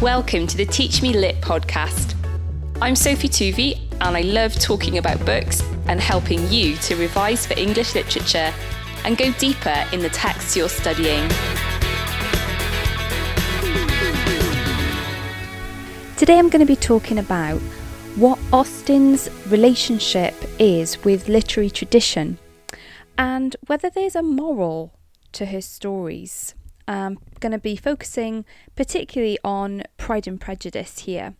Welcome to the Teach Me Lit podcast. I'm Sophie Tuvey, and I love talking about books and helping you to revise for English literature and go deeper in the texts you're studying. Today I'm going to be talking about what Austen's relationship is with literary tradition and whether there's a moral to her stories. I'm going to be focusing particularly on Pride and Prejudice here.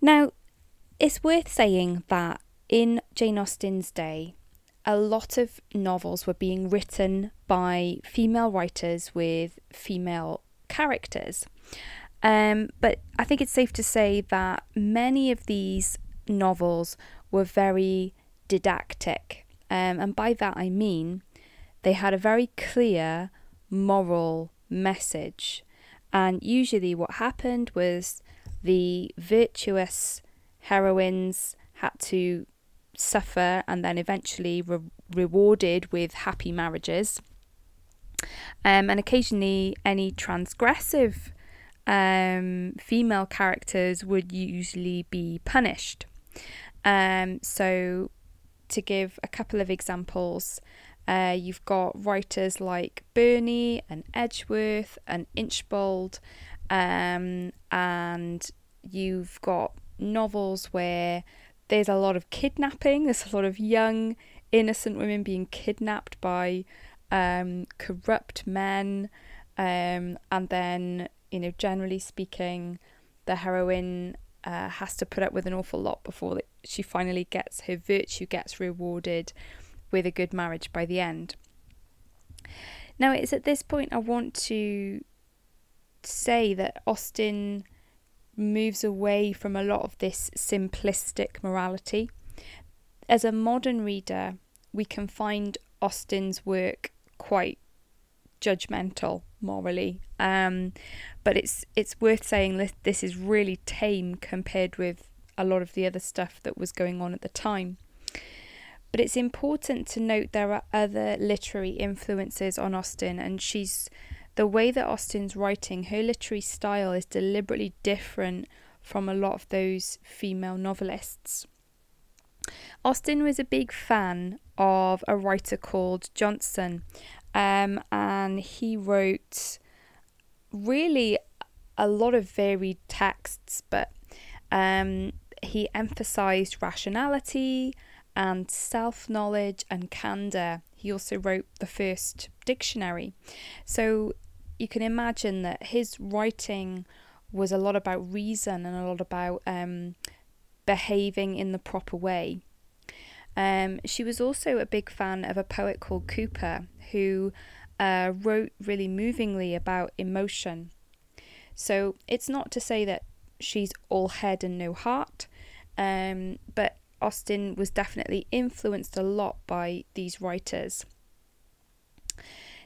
Now, it's worth saying that in Jane Austen's day, a lot of novels were being written by female writers with female characters. Um, but I think it's safe to say that many of these novels were very didactic. Um, and by that I mean they had a very clear moral message. And usually, what happened was the virtuous heroines had to suffer and then eventually re- rewarded with happy marriages. Um, and occasionally, any transgressive um, female characters would usually be punished. Um, so, to give a couple of examples, uh, you've got writers like Burney and Edgeworth and Inchbald, um, and you've got novels where there's a lot of kidnapping. There's a lot of young, innocent women being kidnapped by um, corrupt men, um, and then you know, generally speaking, the heroine uh, has to put up with an awful lot before she finally gets her virtue gets rewarded with a good marriage by the end. Now, it's at this point I want to say that Austen moves away from a lot of this simplistic morality. As a modern reader, we can find Austen's work quite judgmental morally. Um, but it's it's worth saying that this is really tame compared with a lot of the other stuff that was going on at the time. But it's important to note there are other literary influences on Austen, and she's the way that Austen's writing, her literary style is deliberately different from a lot of those female novelists. Austen was a big fan of a writer called Johnson, um, and he wrote really a lot of varied texts, but um, he emphasized rationality and self knowledge and candor. He also wrote the first dictionary. So you can imagine that his writing was a lot about reason and a lot about um, behaving in the proper way. Um, she was also a big fan of a poet called Cowper who uh, wrote really movingly about emotion. So it's not to say that she's all head and no heart, um, but Austen was definitely influenced a lot by these writers.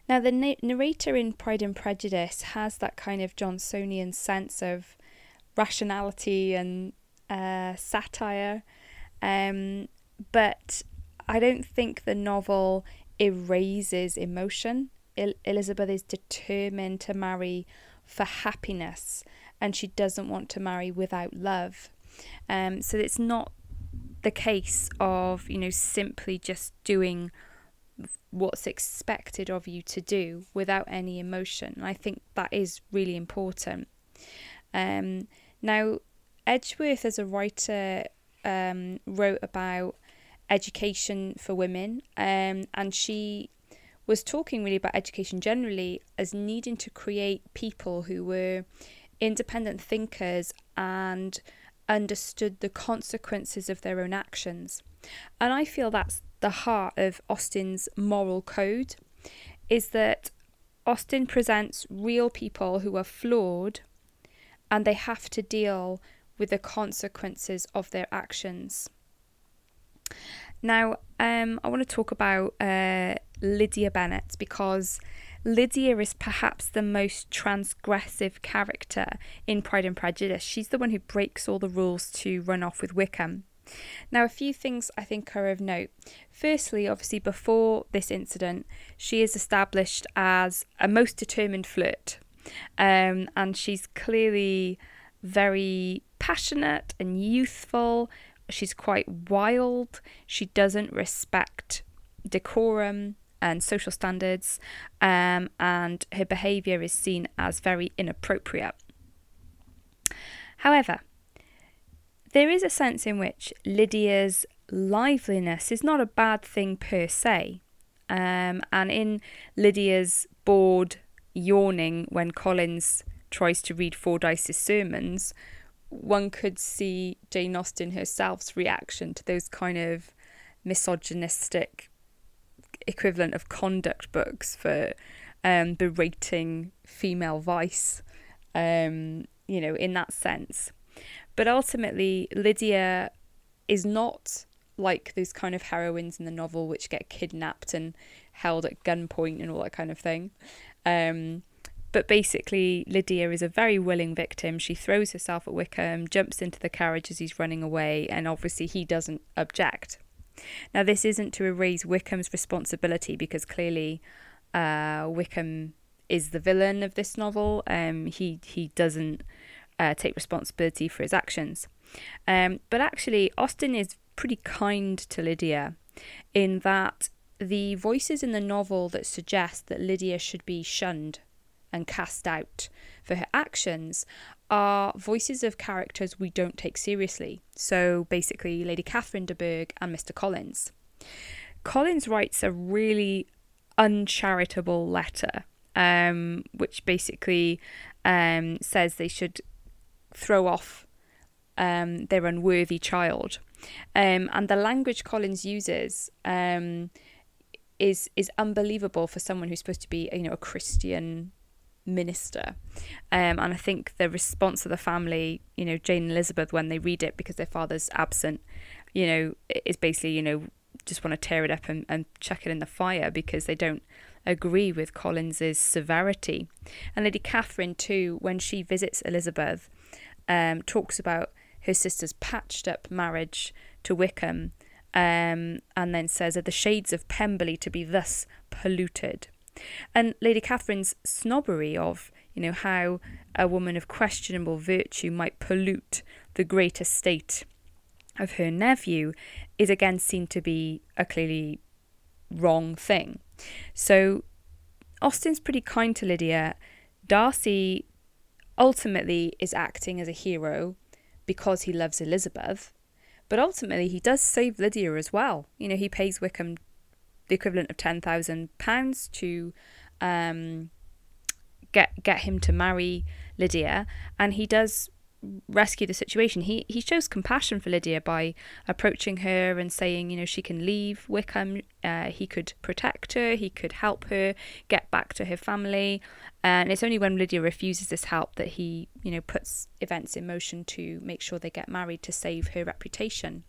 Now, the na- narrator in Pride and Prejudice has that kind of Johnsonian sense of rationality and uh, satire, um, but I don't think the novel erases emotion. El- Elizabeth is determined to marry for happiness and she doesn't want to marry without love. Um, so it's not the case of, you know, simply just doing what's expected of you to do without any emotion. I think that is really important. Um, now, Edgeworth, as a writer, um, wrote about education for women, um, and she was talking really about education generally as needing to create people who were independent thinkers and understood the consequences of their own actions. And I feel that's the heart of Austen's moral code is that Austen presents real people who are flawed and they have to deal with the consequences of their actions. Now, um, I want to talk about uh, Lydia Bennet because Lydia is perhaps the most transgressive character in Pride and Prejudice. She's the one who breaks all the rules to run off with Wickham. Now, a few things I think are of note. Firstly, obviously, before this incident, she is established as a most determined flirt. Um, and she's clearly very passionate and youthful. She's quite wild. She doesn't respect decorum and social standards, um, and her behaviour is seen as very inappropriate. However, there is a sense in which Lydia's liveliness is not a bad thing per se. Um, and in Lydia's bored yawning when Collins tries to read Fordyce's sermons, one could see Jane Austen herself's reaction to those kind of misogynistic equivalent of conduct books for um, berating female vice, um, you know, in that sense. But ultimately, Lydia is not like those kind of heroines in the novel which get kidnapped and held at gunpoint and all that kind of thing. Um, but basically, Lydia is a very willing victim. She throws herself at Wickham, jumps into the carriage as he's running away, and obviously he doesn't object. Now, this isn't to erase Wickham's responsibility because clearly uh, Wickham is the villain of this novel. Um, he he doesn't uh, take responsibility for his actions. Um, but actually, Austen is pretty kind to Lydia in that the voices in the novel that suggest that Lydia should be shunned and cast out for her actions are voices of characters we don't take seriously. So basically, Lady Catherine de Bourgh and Mr. Collins. Collins writes a really uncharitable letter, um, which basically um, says they should throw off um, their unworthy child. Um, and the language Collins uses um, is is unbelievable for someone who's supposed to be you know a Christian minister. Um, and I think the response of the family, you know, Jane and Elizabeth, when they read it because their father's absent, you know, is basically, you know, just want to tear it up and, and chuck it in the fire because they don't agree with Collins's severity. And Lady Catherine, too, when she visits Elizabeth, um, talks about her sister's patched up marriage to Wickham um, and then says, Are the shades of Pemberley to be thus polluted? And Lady Catherine's snobbery of, you know, how a woman of questionable virtue might pollute the great estate of her nephew is again seen to be a clearly wrong thing. So Austen's pretty kind to Lydia. Darcy ultimately is acting as a hero because he loves Elizabeth, but ultimately he does save Lydia as well. You know, he pays Wickham the equivalent of ten thousand pounds to um, get get him to marry Lydia, and he does rescue the situation. He he shows compassion for Lydia by approaching her and saying, you know, she can leave Wickham. Uh, he could protect her. He could help her get back to her family. And it's only when Lydia refuses this help that he, you know, puts events in motion to make sure they get married to save her reputation.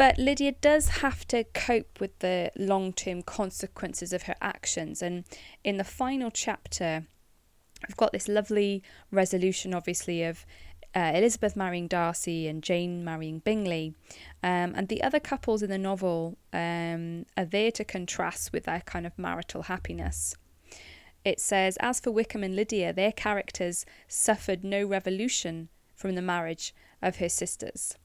But Lydia does have to cope with the long term consequences of her actions. And in the final chapter, we've got this lovely resolution, obviously, of uh, Elizabeth marrying Darcy and Jane marrying Bingley. Um, and the other couples in the novel um, are there to contrast with their kind of marital happiness. It says, As for Wickham and Lydia, their characters suffered no revolution from the marriage of her sisters.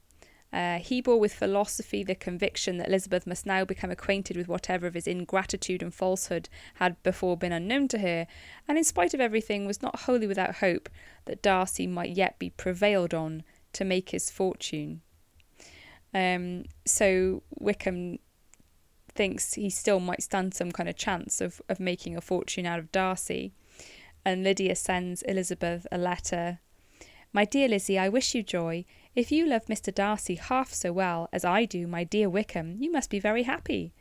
Uh, he bore with philosophy the conviction that Elizabeth must now become acquainted with whatever of his ingratitude and falsehood had before been unknown to her, and in spite of everything was not wholly without hope that Darcy might yet be prevailed on to make his fortune. Um, so Wickham thinks he still might stand some kind of chance of, of making a fortune out of Darcy. And Lydia sends Elizabeth a letter. My dear Lizzie, I wish you joy. If you love Mr. Darcy half so well as I do my dear Wickham, you must be very happy.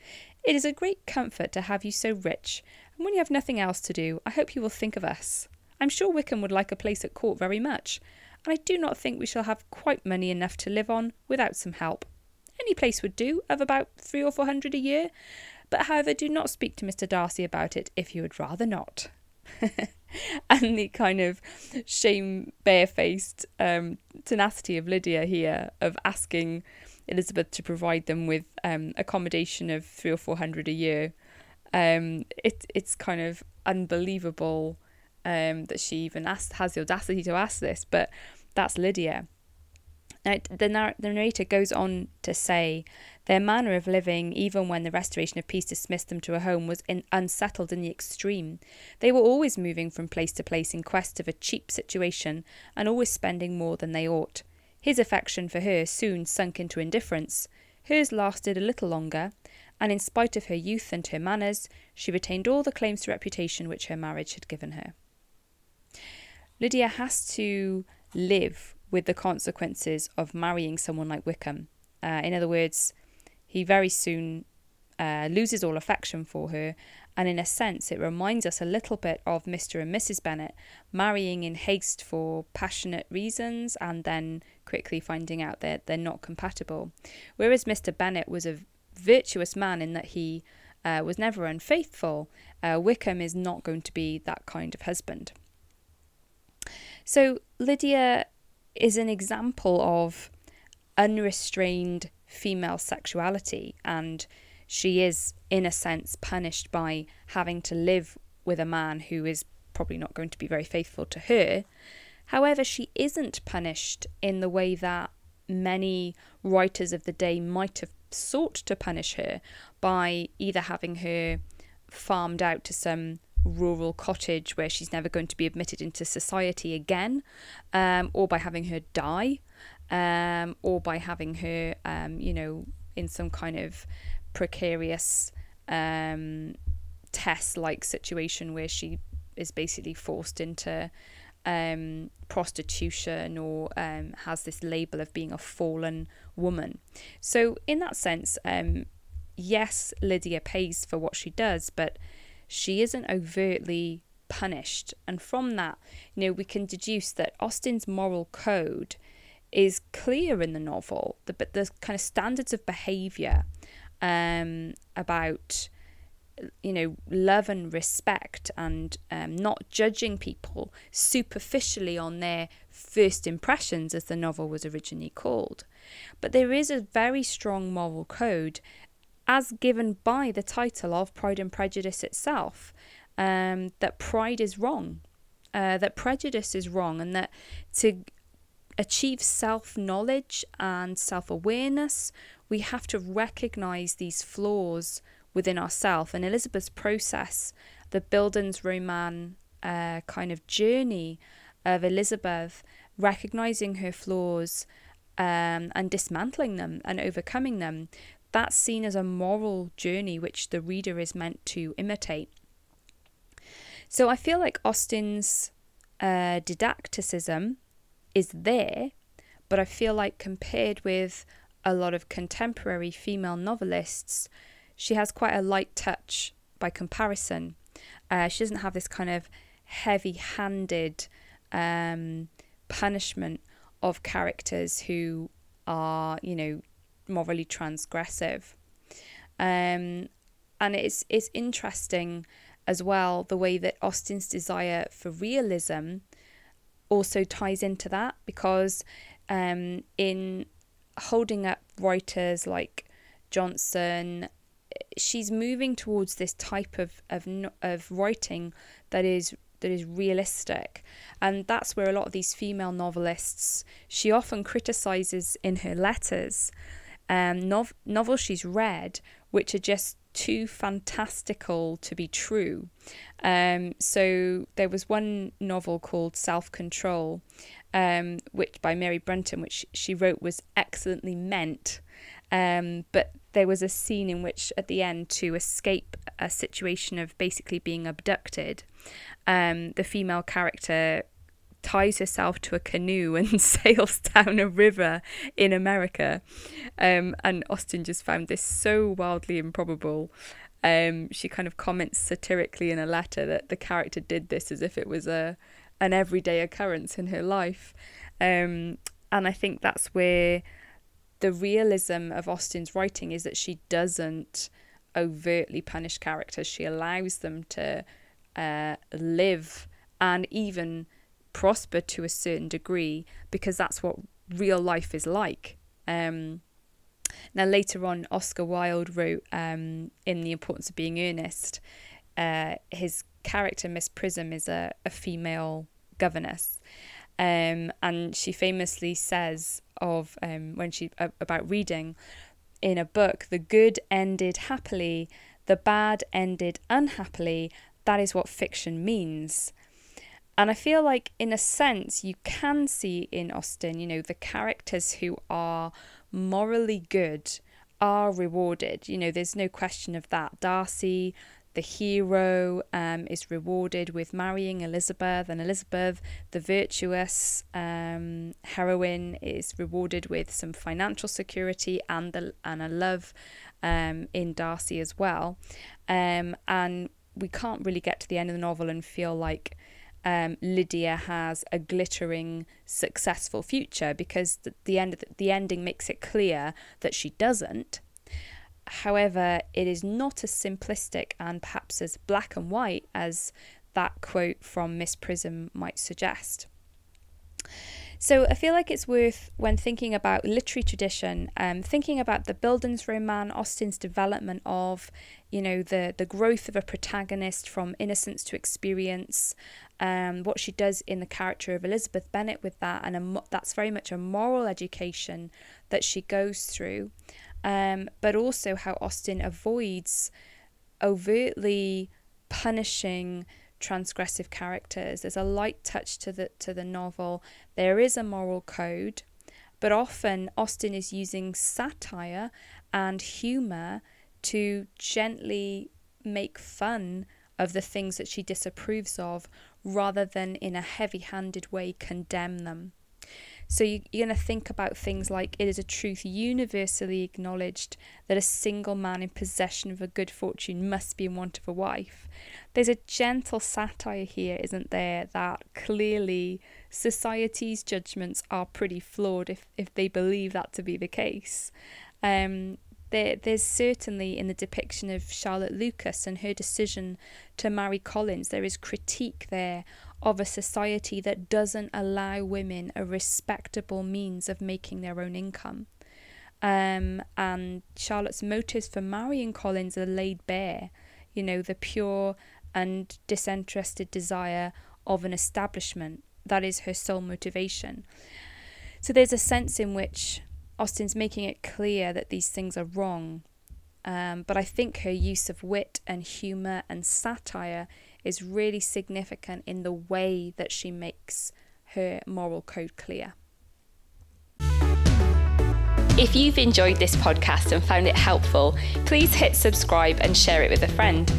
It is a great comfort to have you so rich, and when you have nothing else to do, I hope you will think of us. I'm sure Wickham would like a place at court very much, and I do not think we shall have quite money enough to live on without some help. Any place would do, of about three or four hundred a year, but however, do not speak to Mr. Darcy about it if you would rather not. and the kind of shame barefaced um, tenacity of Lydia here of asking Elizabeth to provide them with um, accommodation of three or four hundred a year. Um, it, it's kind of unbelievable um, that she even asked, has the audacity to ask this, but that's Lydia. Now, the, narr- the narrator goes on to say their manner of living, even when the restoration of peace dismissed them to a home, was in- unsettled in the extreme. They were always moving from place to place in quest of a cheap situation and always spending more than they ought. His affection for her soon sunk into indifference. Hers lasted a little longer, and in spite of her youth and her manners, she retained all the claims to reputation which her marriage had given her. Lydia has to live with the consequences of marrying someone like Wickham. Uh, in other words, he very soon uh, loses all affection for her, and in a sense, it reminds us a little bit of Mr. and Mrs. Bennet marrying in haste for passionate reasons and then quickly finding out that they're not compatible. Whereas Mr. Bennet was a virtuous man in that he uh, was never unfaithful, uh, Wickham is not going to be that kind of husband. So Lydia is an example of unrestrained female sexuality, and she is, in a sense, punished by having to live with a man who is probably not going to be very faithful to her. However, she isn't punished in the way that many writers of the day might have sought to punish her by either having her farmed out to some rural cottage where she's never going to be admitted into society again, um, or by having her die, um, or by having her, um, you know, in some kind of precarious um, Tess like situation where she is basically forced into um, prostitution or um, has this label of being a fallen woman. So, in that sense, um, yes, Lydia pays for what she does, but she isn't overtly punished. And from that, you know, we can deduce that Austen's moral code is clear in the novel, but the kind of standards of behaviour um, about you know love and respect and um, not judging people superficially on their first impressions as the novel was originally called. But there is a very strong moral code as given by the title of Pride and Prejudice itself, um, that pride is wrong, uh, that prejudice is wrong, and that to achieve self knowledge and self awareness, we have to recognize these flaws within ourselves. And Elizabeth's process, the Bildungsroman uh, kind of journey of Elizabeth recognizing her flaws um, and dismantling them and overcoming them that's seen as a moral journey which the reader is meant to imitate. So I feel like Austen's uh, didacticism is there, but I feel like compared with a lot of contemporary female novelists, she has quite a light touch by comparison. Uh, she doesn't have this kind of heavy handed um, punishment of characters who are, you know, morally transgressive. Um, and it's it's interesting as well the way that Austen's desire for realism also ties into that because um, in holding up writers like Johnson, she's moving towards this type of of of writing that is that is realistic. And that's where a lot of these female novelists she often criticizes in her letters um, nov- novels she's read, which are just too fantastical to be true. Um, so there was one novel called Self Control, um, which by Mary Brunton, which she wrote was excellently meant. Um, but there was a scene in which, at the end, to escape a situation of basically being abducted, um, the female character ties herself to a canoe and sails down a river in America. Um, and Austen just found this so wildly improbable. Um, she kind of comments satirically in a letter that the character did this as if it was a an everyday occurrence in her life. Um, and I think that's where the realism of Austen's writing is that she doesn't overtly punish characters. She allows them to uh, live and even prosper to a certain degree because that's what real life is like. Um, now, later on, Oscar Wilde wrote um, in The Importance of Being Earnest, uh, his character, Miss Prism, is a, a female governess. Um, and she famously says of um, when she about reading in a book, the good ended happily, the bad ended unhappily. That is what fiction means. And I feel like, in a sense, you can see in Austen, you know, the characters who are morally good are rewarded. You know, there's no question of that. Darcy, the hero, um, is rewarded with marrying Elizabeth, and Elizabeth, the virtuous um, heroine, is rewarded with some financial security and the, and a love um, in Darcy as well. Um, and we can't really get to the end of the novel and feel like um, Lydia has a glittering, successful future because the, the end the, the ending makes it clear that she doesn't. However, it is not as simplistic and perhaps as black and white as that quote from Miss Prism might suggest. So I feel like it's worth, when thinking about literary tradition, um, thinking about the Bildungsroman, Austen's development of, you know, the the growth of a protagonist from innocence to experience, um, what she does in the character of Elizabeth Bennet with that, and a, that's very much a moral education that she goes through, um, but also how Austen avoids overtly punishing transgressive characters. There's a light touch to the to the novel. There is a moral code, but often Austen is using satire and humor to gently make fun of the things that she disapproves of rather than in a heavy-handed way condemn them. So you, are going to think about things like it is a truth universally acknowledged that a single man in possession of a good fortune must be in want of a wife. There's a gentle satire here, isn't there, that clearly society's judgments are pretty flawed if, if they believe that to be the case. Um, there, there's certainly in the depiction of Charlotte Lucas and her decision to marry Collins, there is critique there of a society that doesn't allow women a respectable means of making their own income. Um, and Charlotte's motives for marrying Collins are laid bare. You know, the pure and disinterested desire of an establishment. That is her sole motivation. So there's a sense in which Austen's making it clear that these things are wrong. Um, but I think her use of wit and humour and satire is really significant in the way that she makes her moral code clear. If you've enjoyed this podcast and found it helpful, please hit subscribe and share it with a friend.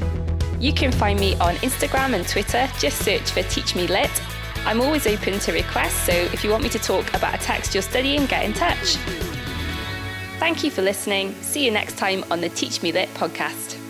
You can find me on Instagram and Twitter, just search for Teach Me Lit. I'm always open to requests, so if you want me to talk about a text you're studying, get in touch. Thank you for listening. See you next time on the Teach Me Lit podcast.